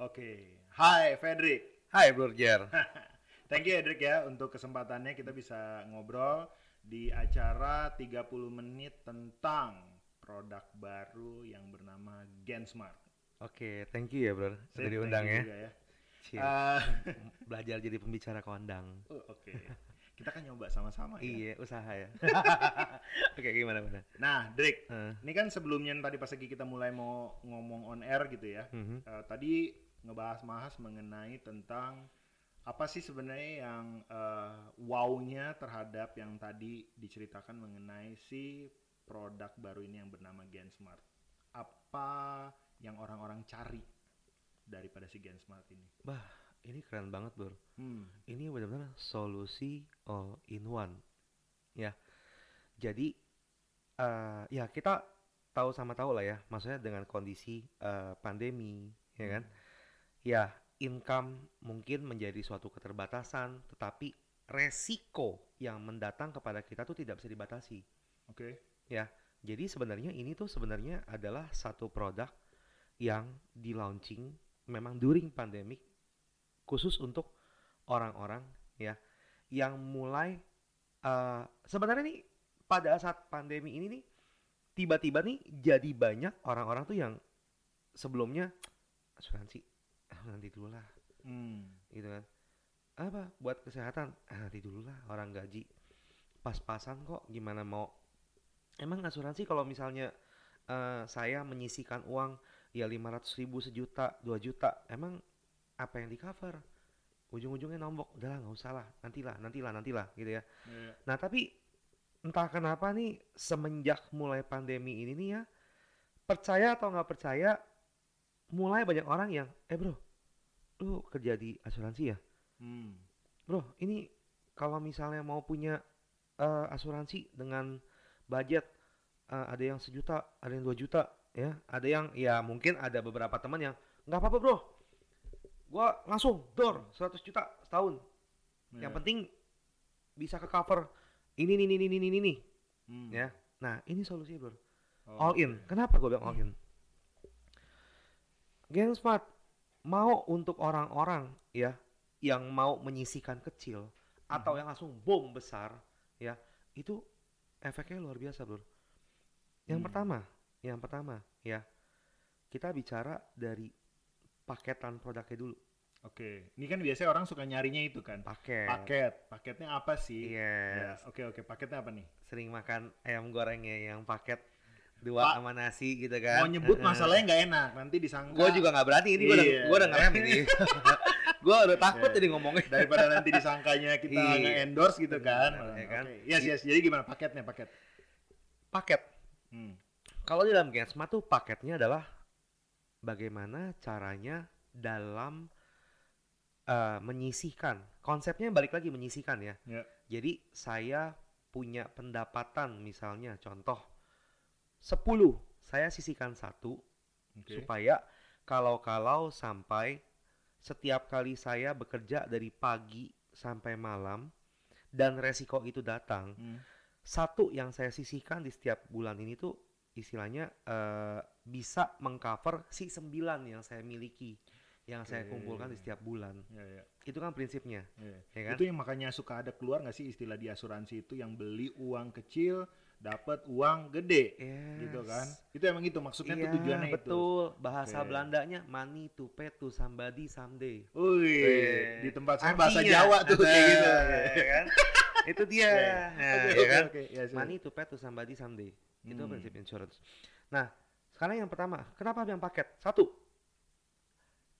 Oke. Hai Fredrik. Hai Bro Jer. Thank you Edric ya untuk kesempatannya kita bisa ngobrol di acara 30 menit tentang produk baru yang bernama Gensmart. Oke, thank you ya Bro. Sudah diundang ya. juga ya. Cie, Ah, Belajar jadi pembicara kondang. oh, Oke. Kita kan nyoba sama-sama ya. Iya, usaha ya. Oke, gimana mana? Nah, Drake, Eh, ini kan sebelumnya tadi pas lagi kita mulai mau ngomong on air gitu ya. mhm. Eh, tadi ngebahas-bahas mengenai tentang apa sih sebenarnya yang eh, wow-nya terhadap yang tadi diceritakan mengenai si produk baru ini yang bernama Gensmart. Apa yang orang-orang cari daripada si Gensmart ini? Bah, ini keren banget Bro. Hmm. Ini benar-benar solusi all in one. Ya. Jadi eh ya kita tahu sama tahu lah ya, maksudnya dengan kondisi eh, pandemi, ya kan? Ya, income mungkin menjadi suatu keterbatasan, tetapi resiko yang mendatang kepada kita tuh tidak bisa dibatasi. Oke. Ya, jadi sebenarnya ini tuh sebenarnya adalah satu produk yang di launching memang during pandemic khusus untuk orang-orang ya yang mulai eh, sebenarnya nih pada saat pandemi ini nih tiba-tiba nih jadi banyak orang-orang tuh yang sebelumnya asuransi ah, nanti dulu lah Hmm. gitu kan. Apa? Buat kesehatan. Ah, nanti dulu lah orang gaji. Pas-pasan kok gimana mau? Emang asuransi kalau misalnya eh, saya menyisikan uang ya 500 ribu sejuta 2 juta emang apa yang di cover ujung-ujungnya nombok. Udahlah nggak usah lah. Nantilah nantilah nantilah gitu ya. Iya. nah tapi entah kenapa nih semenjak mulai pandemi ini nih ya percaya atau nggak percaya mulai banyak orang yang eh bro lu kerja di asuransi ya? Hmm. bro ini kalau misalnya mau punya eh, asuransi dengan budget eh, ada yang sejuta ada yang dua juta ya ada yang ya mungkin ada beberapa teman yang nggak apa-apa bro gua langsung door 100 juta setahun. Yang Iya. penting bisa ke cover ini ini ini ini ini ini. Hmm. ya nah ini solusinya bro. Oh, all in. kenapa gue bilang all in Gensmart mau untuk orang-orang ya yang mau menyisikan kecil atau yang langsung bom besar ya itu efeknya luar biasa bro yang Hmm. pertama yang pertama ya kita bicara dari paketan produknya dulu Oke. Ini kan biasanya orang suka nyarinya itu kan. paket Paket. Paketnya apa sih? Ya, yes Oke oke. Paketnya apa nih? sering makan ayam gorengnya yang paket dua Pak, sama nasi gitu kan Mau nyebut masalahnya nggak enak. Nanti disangka. gue juga nggak berani ini gue udah Iya. gue udah ngerem ini gue udah takut Iya. jadi ngomongnya daripada nanti disangkanya kita Iya. nge-endorse gitu kan. Ya kan? Oke. Yes yes. Jadi gimana paketnya paket? paket Hmm. kalau di dalam Gensmart tuh paketnya adalah bagaimana caranya dalam eh, menyisihkan konsepnya balik lagi menyisihkan ya Ya. jadi saya punya pendapatan misalnya contoh 10 saya sisihkan satu Oke. supaya kalau-kalau sampai setiap kali saya bekerja dari pagi sampai malam dan resiko itu datang Hmm. satu yang saya sisihkan di setiap bulan ini tuh istilahnya eh, bisa mengcover si sembilan yang saya miliki yang saya Oke. kumpulkan di setiap bulan Ya, ya, itu kan prinsipnya ya. ya kan Itu yang makanya suka ada keluar nggak sih istilah di asuransi itu yang beli uang kecil dapat uang gede gitu kan? Itu emang itu maksudnya Iya, tuh tujuannya itu. betul bahasa Oke. Belandanya money to pay to somebody someday Wih. di tempat saya bahasa Jawa tuh kayak gitu. ya kan? itu dia ya. Nah, ya kan? oke. Ya, money to pay to somebody someday itu Hmm. prinsip insurance nah sekarang yang pertama kenapa yang paket satu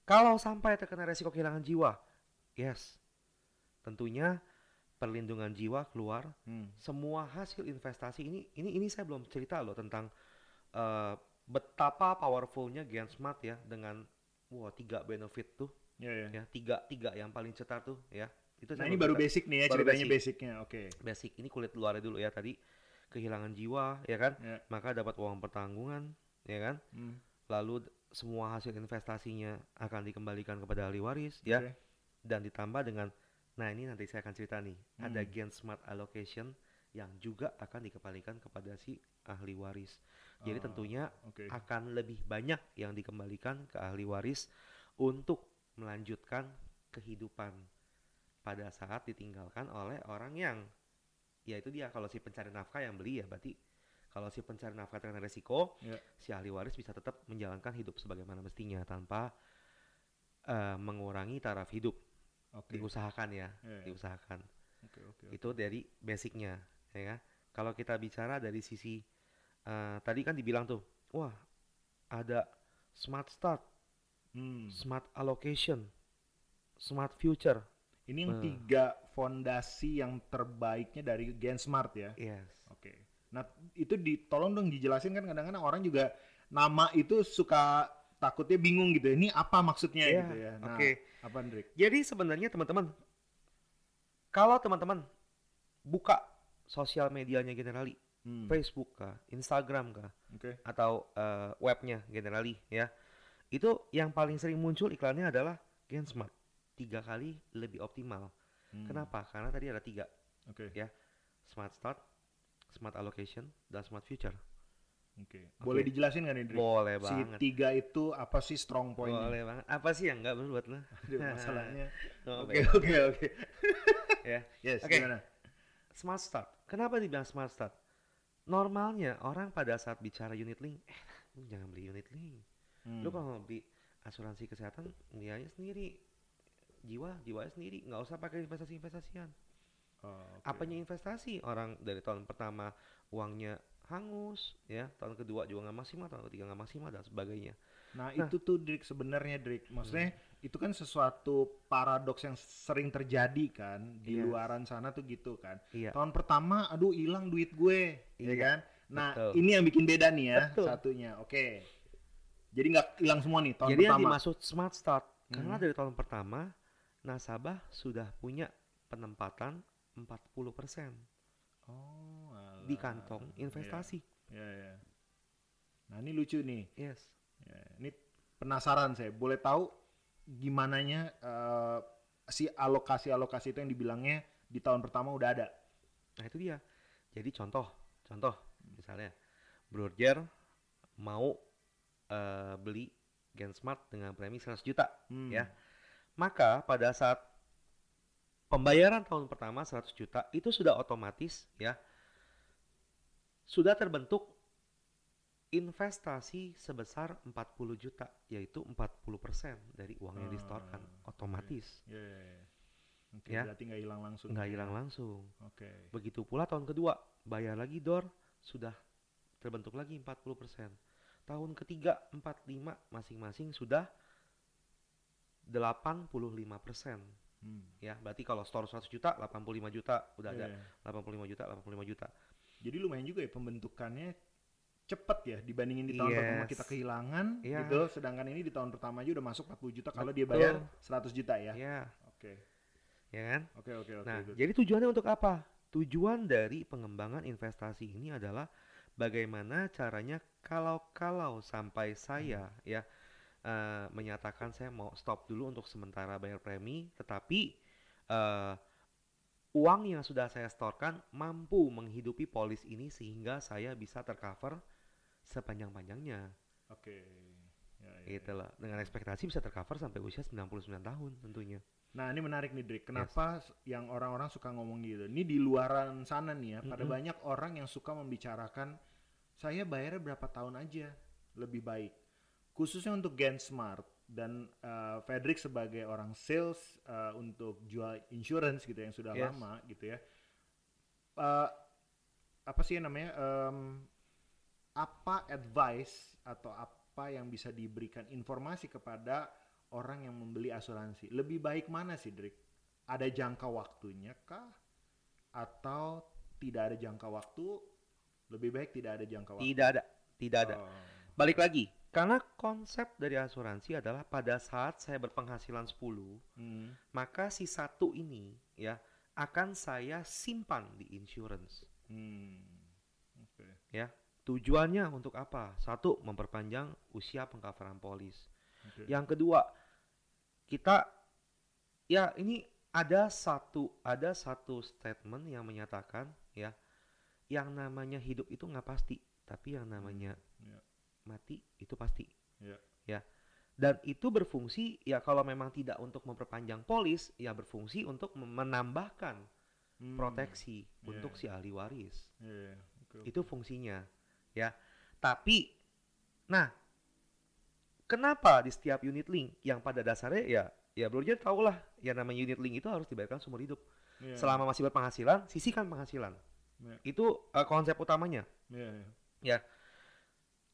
kalau sampai terkena resiko kehilangan jiwa yes tentunya perlindungan jiwa keluar Hmm. semua hasil investasi ini ini ini saya belum cerita loh tentang eh, betapa powerfulnya Gensmart ya dengan wah tiga benefit tuh Ya, ya. ya tiga tiga yang paling cetar tuh ya itu Nah ini baru cerita. basic nih ya Baru ceritanya basic. basicnya. Oke. basic ini kulit luarnya dulu ya tadi kehilangan jiwa ya kan Ya. maka dapat uang pertanggungan ya kan Hmm. lalu semua hasil investasinya akan dikembalikan kepada ahli waris ya Oke. dan ditambah dengan nah ini nanti saya akan cerita nih ada Hmm. Gen Smart Allocation yang juga akan dikembalikan kepada si ahli waris jadi Ah, tentunya Oke. akan lebih banyak yang dikembalikan ke ahli waris untuk melanjutkan kehidupan pada saat ditinggalkan oleh orang yang ya itu dia kalau si pencari nafkah yang beli ya berarti kalau si pencari nafkah terkena resiko Ya. si ahli waris bisa tetap menjalankan hidup sebagaimana mestinya tanpa eh, mengurangi taraf hidup Oke. diusahakan ya Ya, ya. diusahakan Oke, oke, oke. itu dari basicnya ya kan kalau kita bicara dari sisi eh, tadi kan dibilang tuh wah ada smart start Hmm. smart allocation smart future Ini yang Eh. tiga fondasi yang terbaiknya dari Gen Smart ya. yes Oke. Nah, itu di tolong dong dijelasin kan kadang-kadang orang juga nama itu suka takutnya bingung gitu. ya. Ini apa maksudnya Iya, gitu ya. Nah, oke apa Hendrik? jadi sebenarnya teman-teman kalau teman-teman buka sosial medianya Generali Hmm. Facebook kah Instagram kah Oke. atau eh, webnya Generali ya itu yang paling sering muncul iklannya adalah Gen Smart tiga kali lebih optimal Hmm. kenapa karena tadi ada tiga Oke. ya Smart Start Smart Allocation dan Smart Future Oke. Boleh dijelasin nggak nih, Hendrik? boleh Si banget tiga itu apa sih strong point-nya? boleh banget apa sih yang nggak buat lo Aduh, masalahnya. Oke, oke, oke. ya Yes, Oke. gimana? Smart Start kenapa dibilang Smart Start normalnya orang pada saat bicara unit link eh lu jangan beli unit link Hmm. lu kalau mau beli asuransi kesehatan biayanya sendiri jiwa jiwanya sendiri nggak usah pakai investasi investasian Oh, oke. apanya investasi orang dari tahun pertama uangnya hangus ya tahun kedua juga nggak maksimal tahun ketiga nggak maksimal dan sebagainya Nah, Nah. itu tuh Drik sebenarnya Drik. Maksudnya itu kan sesuatu paradoks yang sering terjadi kan di Yes. luaran sana tuh gitu kan. iya Tahun pertama aduh hilang duit gue, ya Iya, kan? Nah, betul. ini yang bikin beda nih ya Betul. satunya. Oke. Jadi nggak hilang semua nih tahun jadi yang pertama. dimaksud smart start karena Hmm. dari tahun pertama nasabah sudah punya penempatan 40% Oh, di kantong investasi Ya, ya. Nah, ini lucu nih. yes Ya, ini penasaran saya. Boleh tahu gimananya eh, si alokasi-alokasi itu yang dibilangnya di tahun pertama udah ada? nah itu dia jadi contoh contoh misalnya Broadger mau eh, beli Gen Smart dengan premi 100 juta Hmm. Ya. Maka pada saat pembayaran tahun pertama 100 juta itu sudah otomatis ya sudah terbentuk investasi sebesar 40 juta yaitu 40% dari uang yang disetorkan Ah, otomatis Ya, ya, ya. Oke, Ya. berarti nggak hilang langsung. nggak hilang langsung Oke. begitu pula tahun kedua bayar lagi dor sudah terbentuk lagi 40% tahun ketiga 45 masing-masing sudah 85% Hmm. ya berarti kalau store 100 juta 85 juta udah ada Iya. 85 juta 85 juta Jadi lumayan juga ya pembentukannya cepet ya dibandingin di tahun pertama Yes. kita kehilangan Iya. gitu. Sedangkan ini di tahun pertama aja udah masuk 40 juta kalau dia bayar 100 juta ya. ya Oke. ya kan Oke, oke, oke. nah good. jadi tujuannya untuk apa tujuan dari pengembangan investasi ini adalah bagaimana caranya kalau kalau sampai saya ya eh, menyatakan saya mau stop dulu untuk sementara bayar premi tetapi eh, uang yang sudah saya setorkan mampu menghidupi polis ini sehingga saya bisa tercover sepanjang-panjangnya Oke. Ya, ya, gitu loh dengan ekspektasi bisa tercover sampai usia 99 tahun tentunya Nah ini menarik nih Drik, kenapa s- yang orang-orang suka ngomong gitu? Ini di luaran sana nih ya, pada Mm-mm. banyak orang yang suka membicarakan saya bayarnya berapa tahun aja lebih baik. Khususnya untuk Gen Smart dan uh, Frederick sebagai orang sales uh, untuk jual insurance gitu yang sudah Yes. lama gitu ya. Uh, apa sih namanya? em, apa advice atau apa yang bisa diberikan informasi kepada orang yang membeli asuransi? Lebih baik mana sih, Drik? Ada jangka waktunya kah? Atau tidak ada jangka waktu? Lebih baik tidak ada jangka waktu. tidak ada tidak ada Oh, balik lagi karena konsep dari asuransi adalah pada saat saya berpenghasilan 10 hmm, maka si satu ini ya akan saya simpan di insurance. Hmm, oke. ya tujuannya untuk apa? Satu memperpanjang usia pengcoveran polis. Oke. yang kedua kita ya ini ada satu ada satu statement yang menyatakan ya yang namanya hidup itu nggak pasti tapi yang namanya Ya, mati itu pasti ya. ya dan itu berfungsi ya kalau memang tidak untuk memperpanjang polis ya berfungsi untuk menambahkan Hmm. proteksi Iya. untuk si ahli waris Iya, oke, oke. itu fungsinya ya tapi nah kenapa di setiap unit link yang pada dasarnya ya ya bro Jan tau lah yang namanya unit link itu harus dibayarkan seumur hidup Iya, selama masih berpenghasilan sisihkan penghasilan Iya. itu eh, konsep utamanya iya, iya.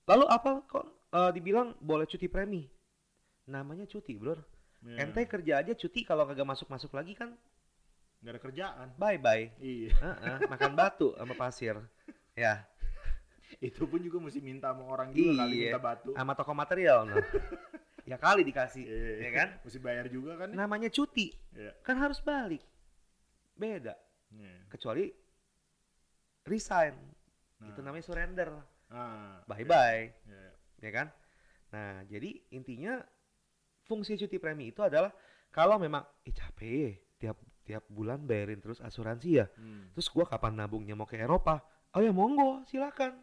Lalu apa kok eh, dibilang boleh cuti premi? Namanya cuti bro Iya. ente kerja aja cuti kalau kagak masuk masuk lagi kan? Nggak ada kerjaan. Bye bye iya. Heeh, makan batu sama pasir. Ya. Itu pun juga mesti minta sama orang juga kali Iya. minta batu. Sama toko material nah. ya kali dikasih Iya. ya kan? Mesti bayar juga kan namanya cuti. Iya. kan harus balik. Beda. Iya. kecuali resign. Nah. itu namanya surrender Ah, bye iya. bye. Iya. ya kan? Nah jadi intinya fungsi cuti premi itu adalah kalau memang eh capek ya, tiap tiap bulan bayarin terus asuransi ya Hmm, terus gua kapan nabungnya mau ke Eropa? Oh ya monggo silakan.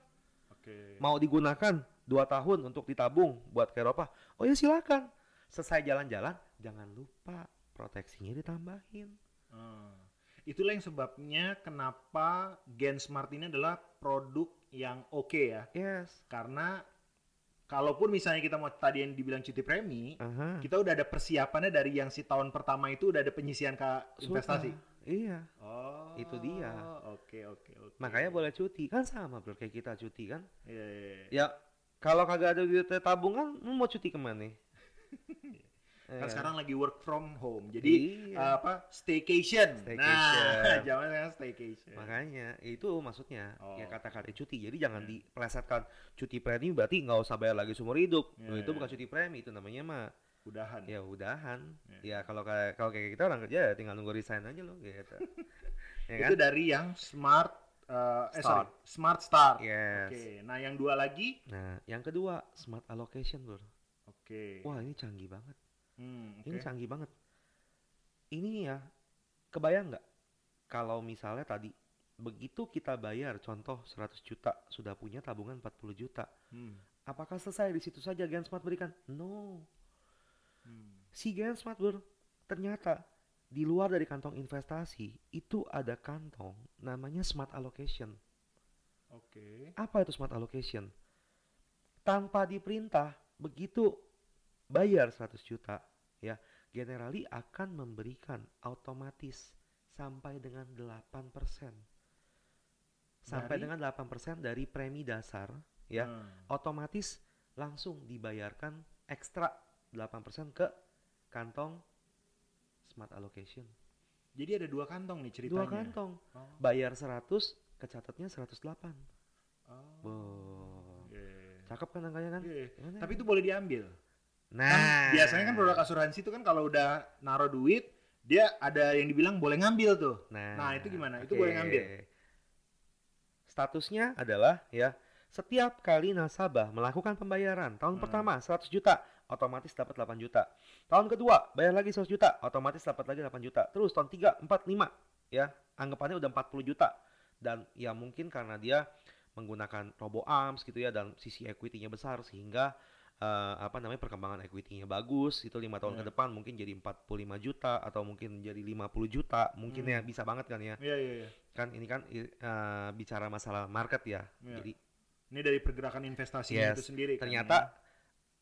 Oke. Mau digunakan dua tahun untuk ditabung buat ke Eropa? Oh ya silakan. Selesai jalan-jalan jangan lupa proteksinya ditambahin. Ah. Itulah yang sebabnya kenapa Gen Smart ini adalah produk yang oke ya yes karena kalaupun misalnya kita mau tadi yang dibilang cuti premi Aha. kita udah ada persiapannya dari yang si tahun pertama itu udah ada penyisian ke investasi Sudah. iya oh Itu dia. oke oke oke makanya boleh cuti kan sama bro kayak kita cuti kan Iya, iya, iya. ya kalau kagak ada duit tabungan mau cuti ke mana kan Eh, sekarang lagi work from home jadi Iya. eh, apa staycation, Staycation. nah zaman sekarang staycation makanya itu maksudnya ya Oh. kata-kata cuti jadi jangan Iya. dipelesetkan cuti premi berarti nggak usah bayar lagi seumur hidup Iya, Loh, itu iya. bukan cuti premi itu namanya mah udahan ya udahan Iya. ya kalau kayak kalau kayak kita orang kerja ya tinggal nunggu resign aja loh gitu ya kan itu dari yang smart eh, eh sorry Start. smart start yes oke nah yang dua lagi nah yang kedua smart allocation bro oke wah ini canggih banget Hmm, ini canggih banget. Ini ya kebayang nggak? Kalau misalnya tadi begitu kita bayar contoh 100 juta sudah punya tabungan 40 juta Hmm, apakah selesai di situ saja Gen Smart berikan? No. Hmm. si Gen Smart bro ternyata di luar dari kantong investasi itu ada kantong namanya smart allocation. Oke. Apa itu smart allocation? Tanpa diperintah begitu bayar 100 juta ya generali akan memberikan otomatis sampai dengan 8% sampai Dari? dengan 8% dari premi dasar ya Hmm. otomatis langsung dibayarkan ekstra 8% ke kantong smart allocation jadi ada dua kantong nih ceritanya dua kantong oh. bayar 100 kecatatnya 108 oh. Wow. Iya. cakep kan angkanya kan. Gimana tapi ya? itu boleh diambil nah kan biasanya kan produk asuransi itu kan kalau udah naruh duit dia ada yang dibilang boleh ngambil tuh nah, Nah, itu gimana? Itu oke. boleh ngambil? statusnya adalah ya setiap kali nasabah melakukan pembayaran tahun Hmm. pertama 100 juta otomatis dapat 8 juta tahun kedua bayar lagi 100 juta otomatis dapat lagi 8 juta terus tahun 3 4 5 ya anggapannya udah 40 juta dan ya mungkin karena dia menggunakan robo arms gitu ya dan sisi equity-nya besar sehingga eh, apa namanya perkembangan equity-nya bagus itu lima tahun Ya. ke depan mungkin jadi 45 juta atau mungkin jadi 50 juta mungkin Hmm. ya bisa banget kan ya iya iya iya kan ini kan eh, bicara masalah market ya Iya. jadi ini dari pergerakan investasi Yes. itu sendiri kan, ternyata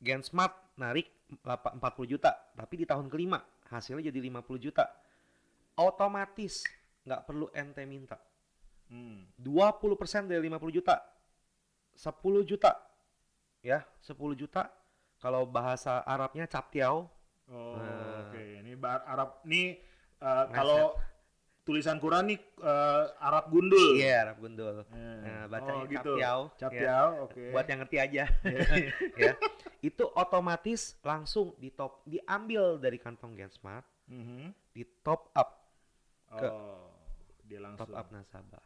Gen Smart narik lapa- 40 juta tapi di tahun kelima hasilnya jadi 50 juta otomatis nggak perlu ente minta ya. Hmm. 20% dari 50 juta 10 juta ya 10 juta kalau bahasa Arabnya captiau Oh, Nah. oke. Ini bar Arab nih eh, kalau tulisan Quran nih eh, Arab gundul. iya Arab gundul Eh, Nah, bacanya oh, gitu. captiau Captiau, oke. buat yang ngerti aja ya itu otomatis langsung di top diambil dari kantong Gen Smart Mhm. di top up ke Oh, dia langsung. top up nasabah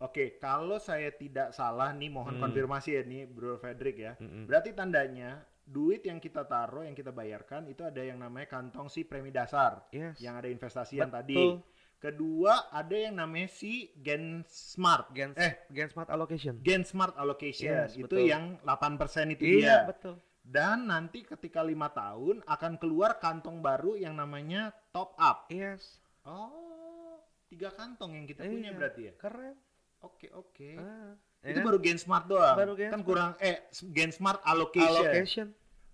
Oke, kalau saya tidak salah nih mohon Hmm. konfirmasi ya nih Bro Frederick ya. Mm-mm. Berarti tandanya duit yang kita taruh, yang kita bayarkan itu ada yang namanya kantong si premi dasar yes yang ada investasi yang tadi. Kedua ada yang namanya si Gen Smart. Gen, Eh, Gen Smart Allocation Gen Smart Allocation Yes, itu betul. yang 8% itu iya dia. betul Dan nanti ketika lima tahun akan keluar kantong baru yang namanya top up. Yes. Oh, tiga kantong yang kita Iya. punya berarti ya? Keren. Oke oke. Ah, ya Itu kan? baru Gen Smart doang. Baru Gen kan Smart. kurang eh Gen Smart allocation. allocation.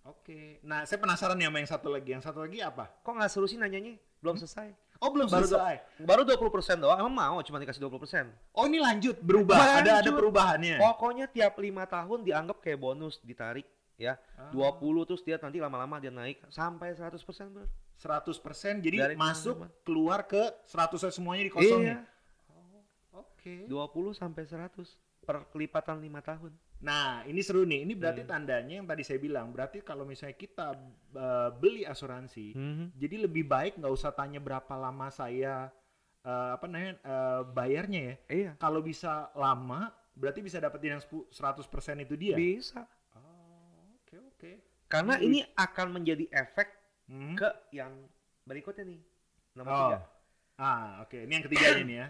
Oke. Nah, saya penasaran nih sama yang satu lagi. Yang satu lagi apa? Kok nggak seru sih nanyanya? Belum selesai. Oh, belum Baru selesai. Baru 20% doang. Emang mau cuma dikasih 20%. Oh, ini lanjut berubah. Ada ada Lanjut. perubahannya. Pokoknya tiap lima tahun dianggap kayak bonus ditarik ya. Ah. 20 terus dia nanti lama-lama dia naik sampai 100% bro. 100% jadi Dari masuk teman-teman. keluar ke 100 semuanya dikosongin. Iya. Oke. 20 sampai 100 per kelipatan lima tahun. Nah, ini seru nih. Ini berarti Hmm. tandanya yang tadi saya bilang. Berarti kalau misalnya kita uh, beli asuransi, Mhm. jadi lebih baik nggak usah tanya berapa lama saya uh, apa namanya uh, bayarnya ya. Iya. Kalau bisa lama, berarti bisa dapetin yang 10 100% itu dia. Bisa. Oh, oke oke. Karena Ini ini akan menjadi efek Hmm. ke yang berikutnya nih. Nomor Oh. tiga. Ah, oke. Ini yang ketiganya nih ya.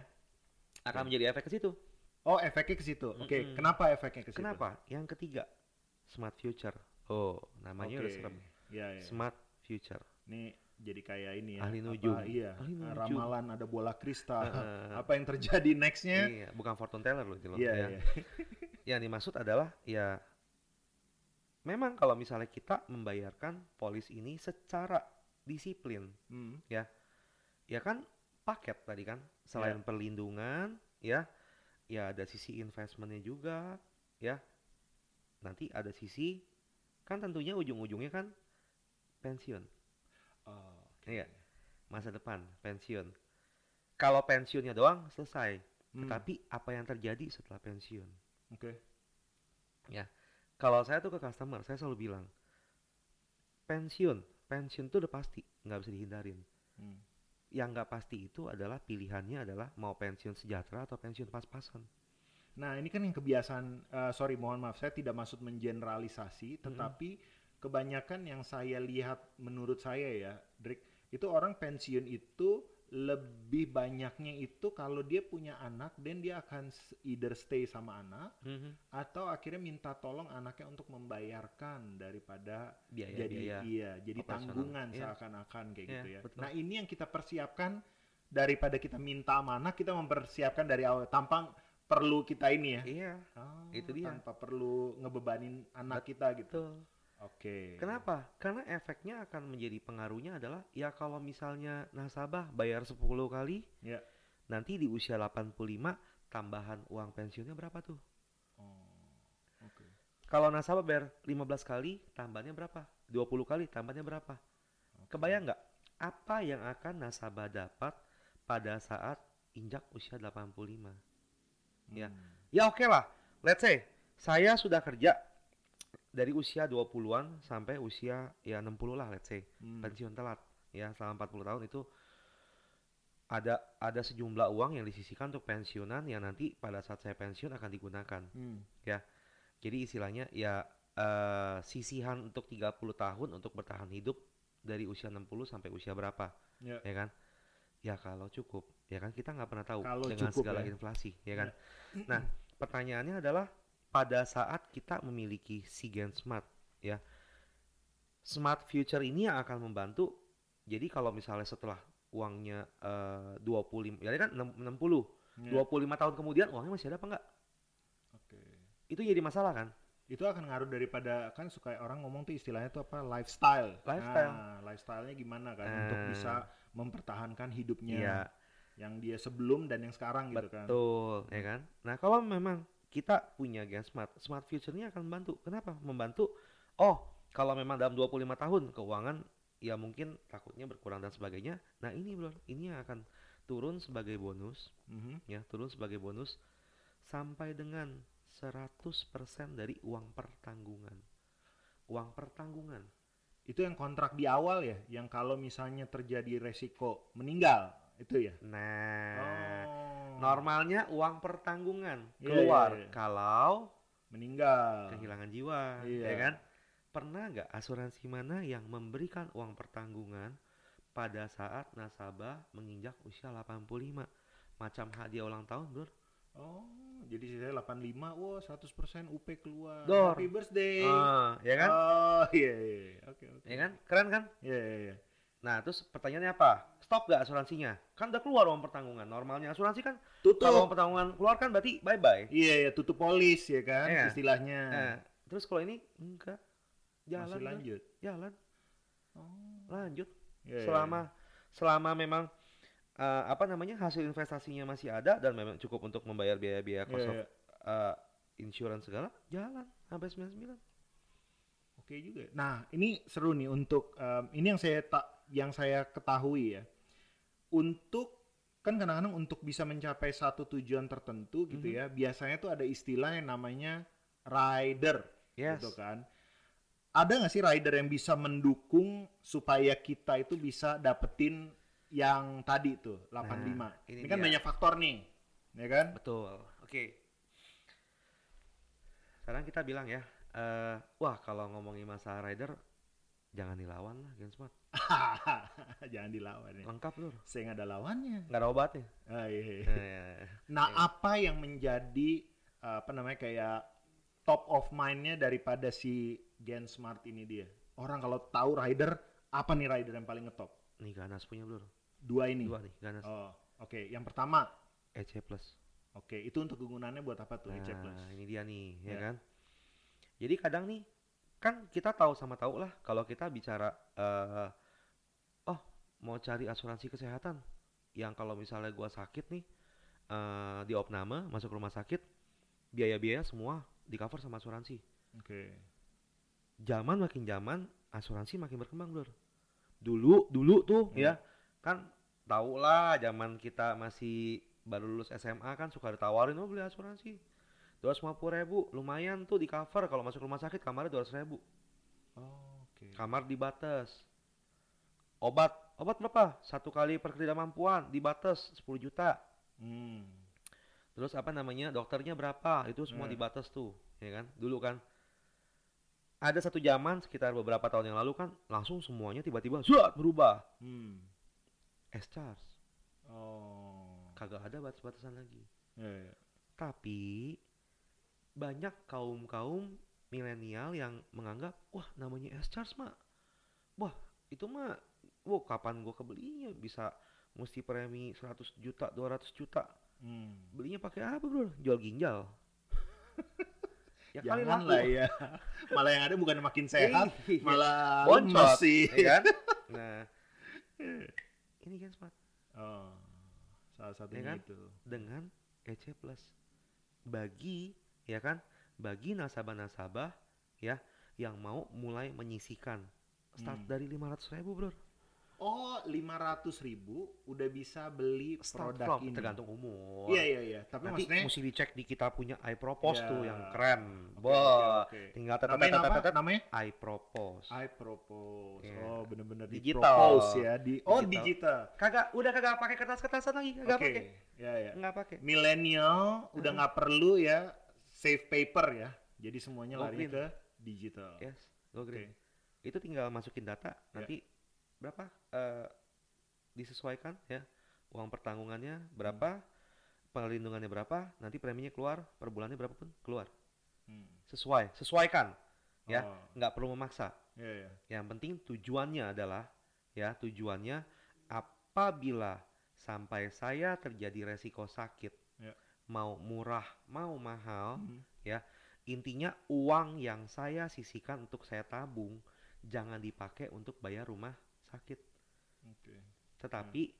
Akan menjadi efek ke situ. Oh, efeknya ke situ. Oke, Mm-mm. kenapa efeknya ke situ? Kenapa? Yang ketiga, smart future. Oh, namanya udah Oke. serem. Iya, iya. Smart future. Ini jadi kayak ini ya. Ahli apa- nujum. iya. Ahli nujum. Ramalan ada bola kristal. Apa yang terjadi nextnya? Iya, bukan fortune teller loh itu loh. Iya, ya. iya. Yang dimaksud adalah ya memang kalau misalnya kita membayarkan polis ini secara disiplin, Hmm. ya kan paket tadi kan, selain Iya. perlindungan, ya, ya ada sisi investmentnya juga, ya, nanti ada sisi kan tentunya ujung-ujungnya kan pensiun, Oh, oke. Iya. masa depan pensiun. Kalau pensiunnya doang selesai, Hmm, tapi apa yang terjadi setelah pensiun? Oke. Kalau saya tuh ke customer, saya selalu bilang, pensiun, pensiun tuh udah pasti, nggak bisa dihindarin. Hmm. Yang nggak pasti itu adalah pilihannya adalah mau pensiun sejahtera atau pensiun pas-pasan. Nah, ini kan yang kebiasaan eh, sorry mohon maaf saya tidak maksud mengeneralisasi, tetapi kebanyakan yang saya lihat menurut saya ya, Drik, itu orang pensiun itu lebih banyaknya itu kalau dia punya anak dan dia akan either stay sama anak atau akhirnya minta tolong anaknya untuk membayarkan daripada Biaya, jadi biaya. iya jadi operasional. tanggungan Iya. seakan-akan kayak Iya, gitu ya. betul. Nah ini yang kita persiapkan daripada kita minta sama anak kita mempersiapkan dari awal tanpa perlu kita ini ya. Iya, Oh, Itu dia. Tanpa perlu ngebebanin anak kita gitu. betul. Oke. Kenapa? Karena efeknya akan menjadi pengaruhnya adalah ya kalau misalnya nasabah bayar 10 kali, Ya. nanti di usia 85 tambahan uang pensiunnya berapa tuh? Oh, Oke. Kalau nasabah bayar 15 kali, tambahnya berapa? 20 kali, tambahnya berapa? Kebayang nggak? Apa yang akan nasabah dapat pada saat injak usia 85? Ya. Hmm. Ya oke lah, let's say saya sudah kerja dari usia 20-an sampai usia ya 60 lah let's say, Hmm. pensiun telat. Ya, selama 40 tahun itu ada ada sejumlah uang yang disisihkan untuk pensiunan yang nanti pada saat saya pensiun akan digunakan. Hmm. Jadi istilahnya ya eh, sisihan untuk 30 tahun untuk bertahan hidup dari usia 60 sampai usia berapa, Ya. ya kan? Ya kalau cukup, ya kan kita nggak pernah tahu Kalau dengan cukup segala ya. inflasi, ya kan? Nah, pertanyaannya adalah pada saat kita memiliki Sigen Smart, ya, Smart Future ini yang akan membantu. Jadi kalau misalnya setelah uangnya eh, 25, ya kan 6- 60, Ya. 25 tahun kemudian uangnya masih ada apa enggak? Oke. Itu jadi masalah kan? Itu akan ngaruh daripada kan suka orang ngomong tuh istilahnya tuh apa lifestyle. Lifestyle. Nah, lifestyle-nya gimana kan untuk Nah. bisa mempertahankan hidupnya Iya. yang dia sebelum dan yang sekarang gitu kan. Betul, ya kan? Nah, kalau memang kita punya Gen Smart, Smart Future-nya akan membantu. Kenapa? Membantu, oh, kalau memang dalam 25 tahun keuangan ya mungkin takutnya berkurang dan sebagainya. Nah, ini bro, ini yang akan turun sebagai bonus, Mhm. ya, turun sebagai bonus sampai dengan 100% dari uang pertanggungan. Uang pertanggungan. Itu yang kontrak di awal ya, yang kalau misalnya terjadi resiko meninggal itu ya. Nah, Oh. Normalnya uang pertanggungan Iya, keluar iya, iya. kalau meninggal. kehilangan jiwa, Iya. ya kan? Pernah nggak asuransi mana yang memberikan uang pertanggungan pada saat nasabah menginjak usia 85 macam hadiah ulang tahun, Bro? Oh, jadi sisanya 85, wah 100% UP keluar. Dor. Happy birthday. Ah, ya kan? Oh, iya iya. iya. Oke, oke. Ya kan? Keren kan? Iya iya iya. Nah, terus pertanyaannya apa? Stop gak asuransinya? Kan udah keluar uang pertanggungan. Normalnya asuransi kan Tutup. kalau uang pertanggungan keluar kan berarti bye-bye. Iya iya, tutup polis ya kan Iya. istilahnya. Nah, terus kalau ini enggak. Jalan. Masih lanjut. Jalan. Oh. Lanjut. Iya, iya, selama selama memang eh, apa namanya hasil investasinya masih ada dan memang cukup untuk membayar biaya-biaya iya. cost of iya. eh, insurance segala jalan sampai 99 Oke juga. Nah, ini seru nih untuk em, ini yang saya tak yang saya ketahui ya. Untuk kan kadang-kadang untuk bisa mencapai satu tujuan tertentu gitu Mhm. ya, biasanya tuh ada istilah yang namanya rider yes gitu kan. Ada nggak sih rider yang bisa mendukung supaya kita itu bisa dapetin yang tadi tuh 85. Nah, ini ini kan dia. banyak faktor nih, ya kan? betul oke sekarang kita bilang ya eh, wah kalau ngomongin masalah rider jangan dilawan lah Gensmart Jangan dilawan ya. lengkap lur Saya nggak ada lawannya. nggak ada obatnya Ah, iya, iya. Eh, Nah, Iya. apa yang menjadi apa namanya kayak top of mind-nya daripada si Gen Smart ini dia? Orang kalau tahu rider, apa nih rider yang paling ngetop? nih ganas punya lur Dua ini. dua nih ganas Oh, oke. Yang pertama, EC plus oke, itu untuk kegunaannya buat apa tuh? EC Plus. Nah, ini dia nih, ya Ya. kan? Jadi kadang nih, kan kita tahu sama tahu lah kalau kita bicara eh oh, mau cari asuransi kesehatan yang kalau misalnya gua sakit nih eh di opname, masuk rumah sakit, biaya-biaya semua di cover sama asuransi. Oke. Zaman makin zaman, asuransi makin berkembang, Lur. Dulu, dulu tuh Hmm. ya, kan tau lah zaman kita masih baru lulus SMA kan suka ditawarin oh beli asuransi. 250 ribu, lumayan tuh di cover kalau masuk rumah sakit kamarnya 200 ribu. Oh, oke. Kamar dibatas. Obat, obat berapa? Satu kali per ketidakmampuan dibatas 10 juta. Hmm. Terus apa namanya dokternya berapa? Itu semua Hmm. dibatas tuh, ya kan? Dulu kan ada satu zaman sekitar beberapa tahun yang lalu kan langsung semuanya tiba-tiba zuat berubah. Hmm. S charge Oh. kagak ada batas-batasan lagi. Ya, ya. Tapi banyak kaum-kaum milenial yang menganggap wah namanya S charge mah wah itu mah wah kapan gua kebelinya bisa mesti premi 100 juta 200 juta Hmm. belinya pakai apa bro jual ginjal ya kali laku. lah ya. Malah yang ada bukan makin sehat, Iya. malah Boncot, lemes sih. ya kan nah ini kan smart Oh. Salah satunya kan? itu. dengan EC plus bagi ya kan bagi nasabah-nasabah ya yang mau mulai menyisikan start Hmm. dari 500 ribu bro Oh, 500 ribu udah bisa beli start produk from ini. tergantung umur Iya, iya, iya. Tapi nanti maksudnya mesti dicek di kita punya iPropose Ya. tuh yang keren Oke, Wah, oke, oke. tinggal namanya tetet Namanya? iPropose I propose. Iya. Oh, bener-bener di Digital. propose ya. Di Oh, Digital. digital. kagak udah kagak pakai kertas-kertasan lagi kagak Oke. pakai Ya, ya. nggak pakai Milenial udah nggak perlu ya save paper ya. Jadi semuanya lari ke digital. yes go Oke. green itu tinggal masukin data nanti berapa eh, disesuaikan ya uang pertanggungannya berapa perlindungannya berapa nanti preminya keluar per bulannya berapa pun keluar Hmm. sesuai sesuaikan ya Oh, nggak perlu memaksa ya, ya. yang penting tujuannya adalah ya tujuannya apabila sampai saya terjadi resiko sakit. Mau murah mau mahal Hmm. intinya uang yang saya sisihkan untuk saya tabung jangan dipakai untuk bayar rumah sakit Oke. tetapi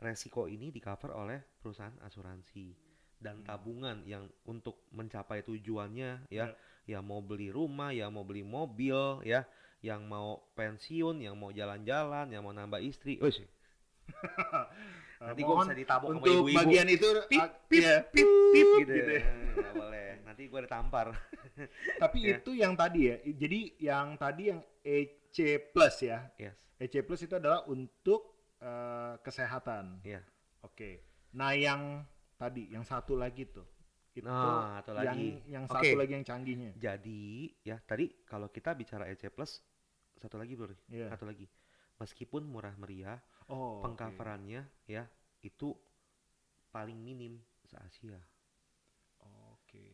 resiko ini di cover oleh perusahaan asuransi dan Hmm. tabungan yang untuk mencapai tujuannya ya Ya. yang mau beli rumah yang mau beli mobil ya yang mau pensiun yang mau jalan-jalan yang mau nambah istri nanti gue mohon bisa ditabung sama untuk ibu-ibu bagian itu pip ah, pip iya. pip pip gitu, gitu ya. Eh, nggak boleh nanti gue ditampar Tapi Ya. itu yang tadi ya. Jadi yang tadi yang EC plus ya. yes EC plus itu adalah untuk eh, kesehatan. Iya. Oke. Nah yang tadi, yang satu lagi tuh, itu Nah, atau yang lagi. yang satu lagi yang canggihnya. Jadi ya tadi kalau kita bicara EC plus satu lagi bro, Iya. satu lagi. Meskipun murah meriah, Oh. pengcoverannya ya itu paling minim se Asia. Oke.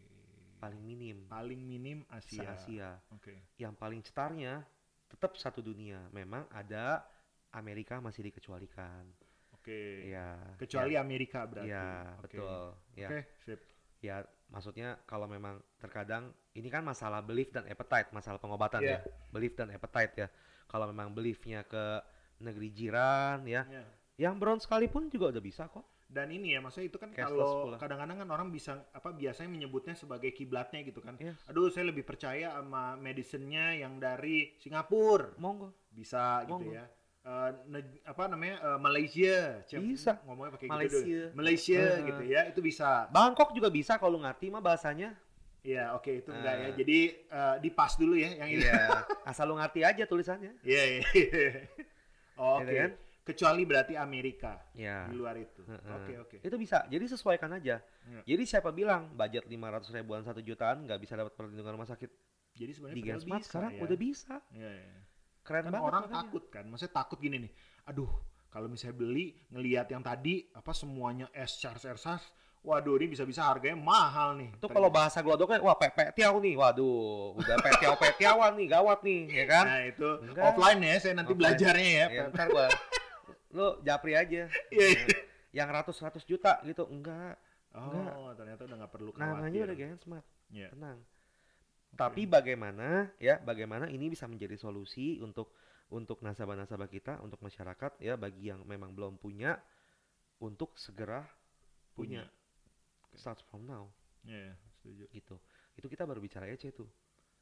paling minim Paling minim se Asia. Asia. Oke. Yang paling cetarnya tetap satu dunia. Memang ada Amerika masih dikecualikan. Oke. Ya. Kecuali ya, Amerika berarti. ya, Oke. betul. Ya. Oke, sip. Ya, maksudnya kalau memang terkadang ini kan masalah belief dan appetite, masalah pengobatan Iya. ya. Belief dan appetite ya. Kalau memang beliefnya ke negeri jiran ya, Ya. yang brown sekalipun juga udah bisa kok. Dan ini ya, maksudnya itu kan kalau kadang-kadang kan orang bisa apa biasanya menyebutnya sebagai kiblatnya gitu kan. Yes. Aduh, saya lebih percaya sama medicine-nya yang dari Singapura. Monggo. Bisa gitu Monggo. ya. Eh, neg- apa namanya? eh, Malaysia. Cem, Bisa. Ngomongnya pakai gitu Malaysia. dulu. Malaysia Eh. gitu ya. Itu bisa. Bangkok juga bisa kalau lu ngerti mah bahasanya. Iya, oke itu enggak ya. Jadi eh, dipas dulu ya yang itu. Iya, asal lu ngerti aja tulisannya. Iya, iya. Oh, Oke. Gitu kan? Kecuali berarti Amerika Ya. di luar itu. Oke, oke. Itu bisa. Jadi sesuaikan aja. Ya. Jadi siapa bilang budget 500 ribuan satu jutaan nggak bisa dapat perlindungan rumah sakit Jadi sebenarnya di bisa sekarang ya. udah bisa. Iya, iya. Keren kan banget. orang makanya. takut kan maksudnya takut gini nih aduh kalau misalnya beli ngelihat yang tadi apa semuanya es charge air charge waduh ini bisa-bisa harganya mahal nih Itu kalau bahasa glodoknya, wah pepek tiaw nih, waduh, udah petiaw petiawan nih, gawat nih, ya kan? nah itu Enggak. offline ya saya nanti Offline. belajarnya ya Ya, ntar gua, lu japri aja. Iya, iya. Yang ratus-ratus juta gitu, enggak. oh ternyata udah nggak perlu Namanya khawatir udah Gensmart, Iya. tenang. Tapi bagaimana ya, bagaimana ini bisa menjadi solusi untuk untuk nasabah-nasabah kita, untuk masyarakat ya, bagi yang memang belum punya, untuk segera punya. Start from now, Iya, iya, setuju. Gitu. Itu kita baru bicara EC tuh.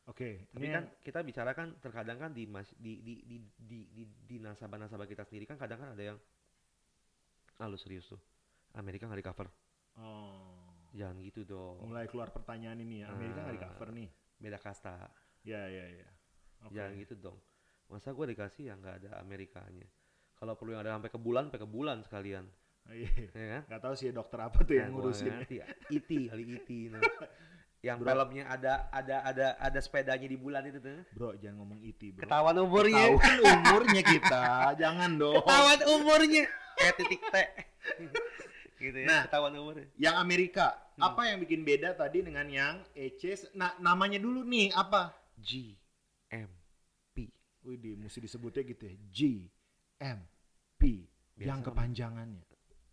oke Tapi ini kan kita bicara kan terkadang kan di mas, di di di di di, di nasabah-nasabah kita sendiri kan kadang kan ada yang ah lu serius tuh? Amerika nggak di cover oh. Jangan gitu dong. Mulai keluar pertanyaan ini ya. Amerika nggak di Ah. cover nih. beda kasta. Ya ya ya Oke. jangan gitu dong. Masa gue dikasih yang nggak ada Amerikanya? Kalau perlu yang ada sampai ke bulan sampai ke bulan sekalian Iya. ya kan nggak tahu sih dokter apa tuh yang Nah, ngurusin ngerti. IT kali IT nah. yang Bro. filmnya ada ada ada ada sepedanya di bulan itu tuh bro jangan ngomong IT bro ketahuan umurnya Ketahuan umurnya kita jangan dong ketahuan umurnya kayak titik T gitu ya Nah. ketahuan umurnya Yang Amerika, Hmm. apa yang bikin beda tadi dengan yang EC? Nah, namanya dulu nih apa? G M P Wih, mesti disebutnya gitu ya. G M P yang Biasa kepanjangannya.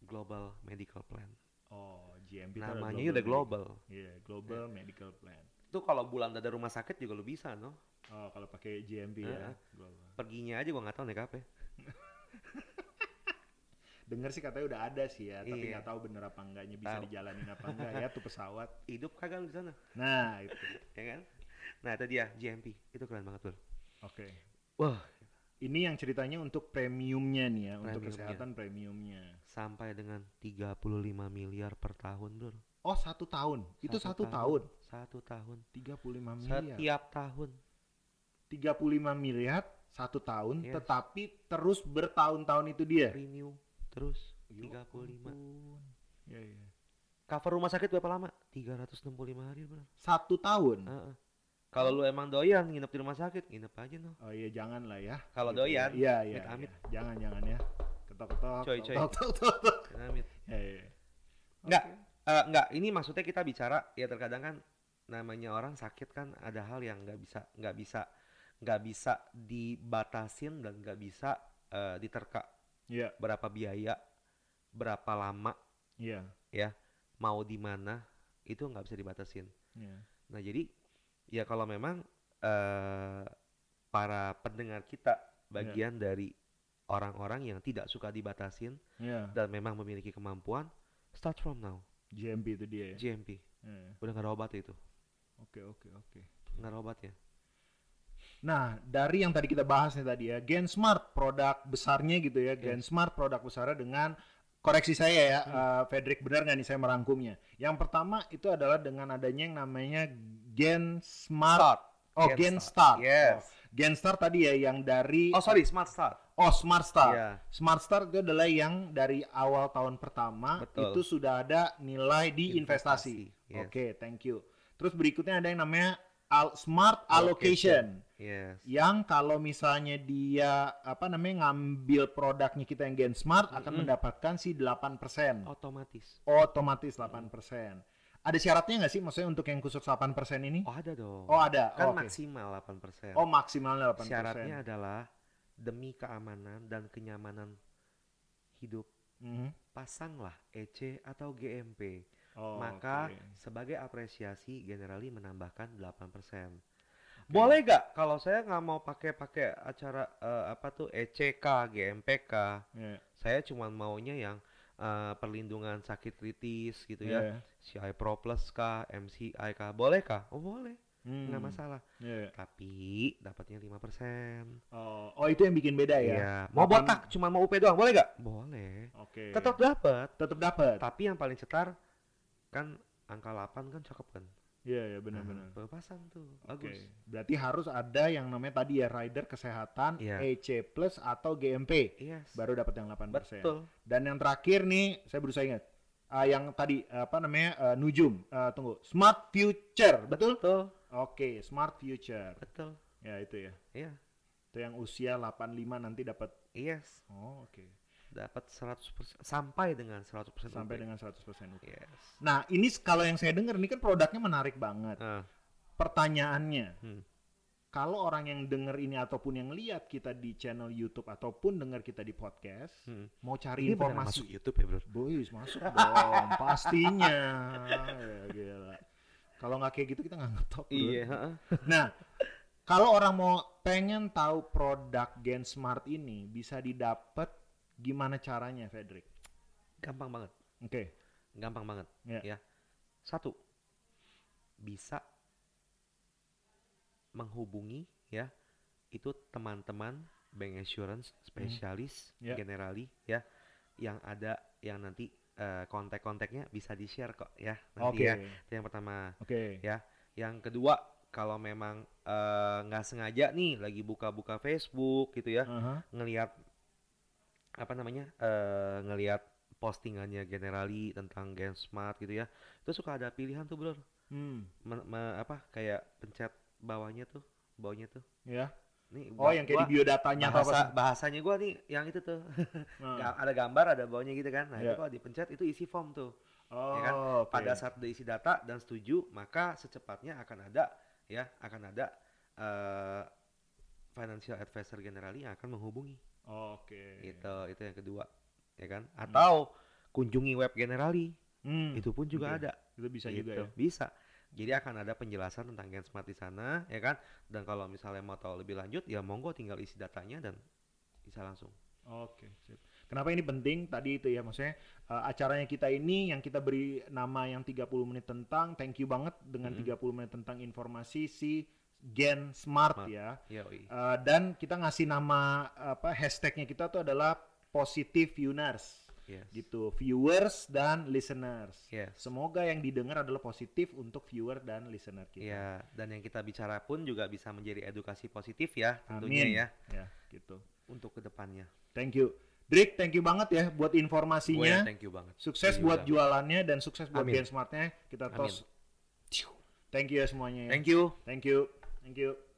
Global Medical Plan Oh, GMP namanya udah global Iya, Global Medical Plan. itu kalau bulan ada rumah sakit juga lu bisa no Oh, kalau pakai GMP ya. Global. perginya aja gua nggak tahu naik apa Dengar sih katanya udah ada sih ya, tapi Iya. nggak tahu bener apa enggaknya bisa Tahu. dijalanin apa enggak ya tuh pesawat. hidup kagak di sana Nah, itu. ya kan nah itu dia GMP itu keren banget tuh Oke. wah Ini yang ceritanya untuk premiumnya nih ya, untuk Premiumnya. kesehatan premiumnya. Sampai dengan 35 miliar per tahun bro Oh, satu tahun. Itu satu tahun. satu tahun 35 miliar. setiap tahun 35 miliar satu tahun, Yes. tetapi terus bertahun-tahun itu dia. renew terus Ya 35 ampun. Ya, ya. cover rumah sakit berapa lama 365 hari bro Satu tahun. Heeh. Kalau lu emang doyan nginep di rumah sakit, nginep aja no. Oh iya jangan lah ya. Kalau Gitu ya. doyan, Iya iya. amit-amit. iya. Jangan jangan ya. Ketok-ketok. Coy, coy. ketok-ketok. Amit. Ya, ya, ya. Enggak, eh, enggak. Ini maksudnya kita bicara ya terkadang kan namanya orang sakit kan ada hal yang nggak bisa nggak bisa nggak bisa dibatasin dan nggak bisa eh, diterka Iya berapa biaya, berapa lama iya. ya, mau di mana itu nggak bisa dibatasin. Iya. Nah jadi ya kalau memang eh, para pendengar kita bagian dari orang-orang yang tidak suka dibatasin Iya. dan memang memiliki kemampuan, start from now. GMP itu dia ya. GMP Iya. udah nggak ada obat itu, Oke oke oke. nggak ada obatnya. Nah, dari yang tadi kita bahas nih tadi ya, Gen Smart produk besarnya gitu ya, Gen Smart produk besarnya dengan koreksi saya ya, Hmm. eh, Frederick benar nggak nih saya merangkumnya? Yang pertama itu adalah dengan adanya yang namanya Gen Smart. Oh, Gen, Start. Yes. Oh, Gen Start tadi ya yang dari Oh sorry, Smart Start. Oh, Smart Start. Iya. Smart Start itu adalah yang dari awal tahun pertama Betul. itu sudah ada nilai di investasi. Investasi, yes. Oke, thank you. Terus berikutnya ada yang namanya Al- Smart Allocation. Yes. Yang kalau misalnya dia apa namanya ngambil produknya kita yang Gen Smart akan Mm-mm. mendapatkan si 8%. Otomatis. Otomatis 8%. Ada syaratnya nggak sih maksudnya untuk yang khusus 8% ini? Oh ada dong. Oh, ada. kan Oh, oke. maksimal 8%. Oh, maksimalnya 8%. Syaratnya adalah demi keamanan dan kenyamanan hidup Mhm. pasanglah EC atau GMP. Oh, Maka oke. sebagai apresiasi Generali menambahkan 8%. Boleh gak kalau saya nggak mau pakai pakai acara eh, apa tuh ECK, GMPK, Iya, saya cuma maunya yang eh, perlindungan sakit kritis gitu ya, iya. CI Pro Plus kah, MCI kah, boleh kah? Oh boleh, nggak Hmm, masalah. iya. Tapi dapatnya 5%. Oh, oh, itu yang bikin beda ya? Iya. Mau Delapan- botak cuma mau UP doang, boleh gak? Boleh. Oke. Tetap dapat. tetap dapat. Tapi yang paling cetar kan angka 8 kan cakep kan. Iya, iya Nah, benar-benar. baru pasang tuh. Oke. Bagus. Berarti harus ada yang namanya tadi ya rider kesehatan Iya. EC plus atau GMP Yes. baru dapat yang 8%. Betul. Dan yang terakhir nih saya berusaha ingat. Ah, yang tadi apa namanya? eh, Nujum. Eh, tunggu. Smart Future, betul? Betul. Oke, Smart Future. Betul. Ya, itu ya. Iya. Itu yang usia 85 nanti dapat Yes. Oh, oke. Dapat 100% sampai dengan 100% Sampai dengan 100% UP. Yes. Nah, ini kalau yang saya dengar ini kan produknya menarik banget. Ah, Pertanyaannya, hmm. kalau orang yang denger ini ataupun yang lihat kita di channel YouTube ataupun dengar kita di podcast, Hmm. mau cari Ini informasi. masuk YouTube ya, Bro? Boys, masuk dong, pastinya. Ya, gila. Kalau nggak kayak gitu kita nggak ngetop. Iya. Nah, kalau orang mau pengen tahu produk Gen Smart ini bisa didapat gimana caranya, Frederick? Gampang banget. Oke. Gampang banget. Ya. Ya. Satu. Bisa menghubungi ya itu teman-teman bank insurance spesialis Ya. generali ya yang ada yang nanti eh, kontak-kontaknya bisa di share kok ya nanti Oke. ya itu yang pertama Oke. ya yang kedua kalau memang eh, nggak sengaja nih lagi buka-buka Facebook gitu ya Aha. ngelihat apa namanya eh ngelihat postingannya generali tentang Gen Smart gitu ya itu suka ada pilihan tuh bro Hmm. Me- me- apa kayak pencet bawahnya tuh bawahnya tuh Ya. nih Oh, gua- yang kayak gua di biodatanya apa bahasa sih? bahasanya gua nih yang itu tuh. Ga- ada gambar ada bawahnya gitu kan nah Ya. itu kalau dipencet itu isi form tuh Oh, ya kan? oke. pada saat udah isi data dan setuju maka secepatnya akan ada ya akan ada eh financial advisor generali yang akan menghubungi Oke. itu itu yang kedua ya kan atau kunjungi web generali Hmm. itu pun juga oke. ada Itu bisa gitu. juga ya. bisa jadi akan ada penjelasan tentang Gen Smart di sana ya kan dan kalau misalnya mau tahu lebih lanjut ya monggo tinggal isi datanya dan bisa langsung Oke, sip. Kenapa ini penting? Tadi itu ya maksudnya eh, acaranya kita ini yang kita beri nama yang 30 menit tentang thank you banget dengan Mm. 30 menit tentang informasi si Gen Smart, Smart. ya. Yoi. Eh, dan kita ngasih nama apa hashtagnya kita tuh adalah positive viewers yes gitu viewers dan listeners yes semoga yang didengar adalah positif untuk viewer dan listener kita ya dan yang kita bicara pun juga bisa menjadi edukasi positif ya tentunya amin ya ya gitu untuk ke depannya thank you Drik thank you banget ya buat gue informasinya yang thank you banget Sukses Iya, buat jualannya dan sukses buat Amin. Gen Smartnya. Kita Amin. tos. Thank you ya semuanya. ya. thank you Thank you. Thank you.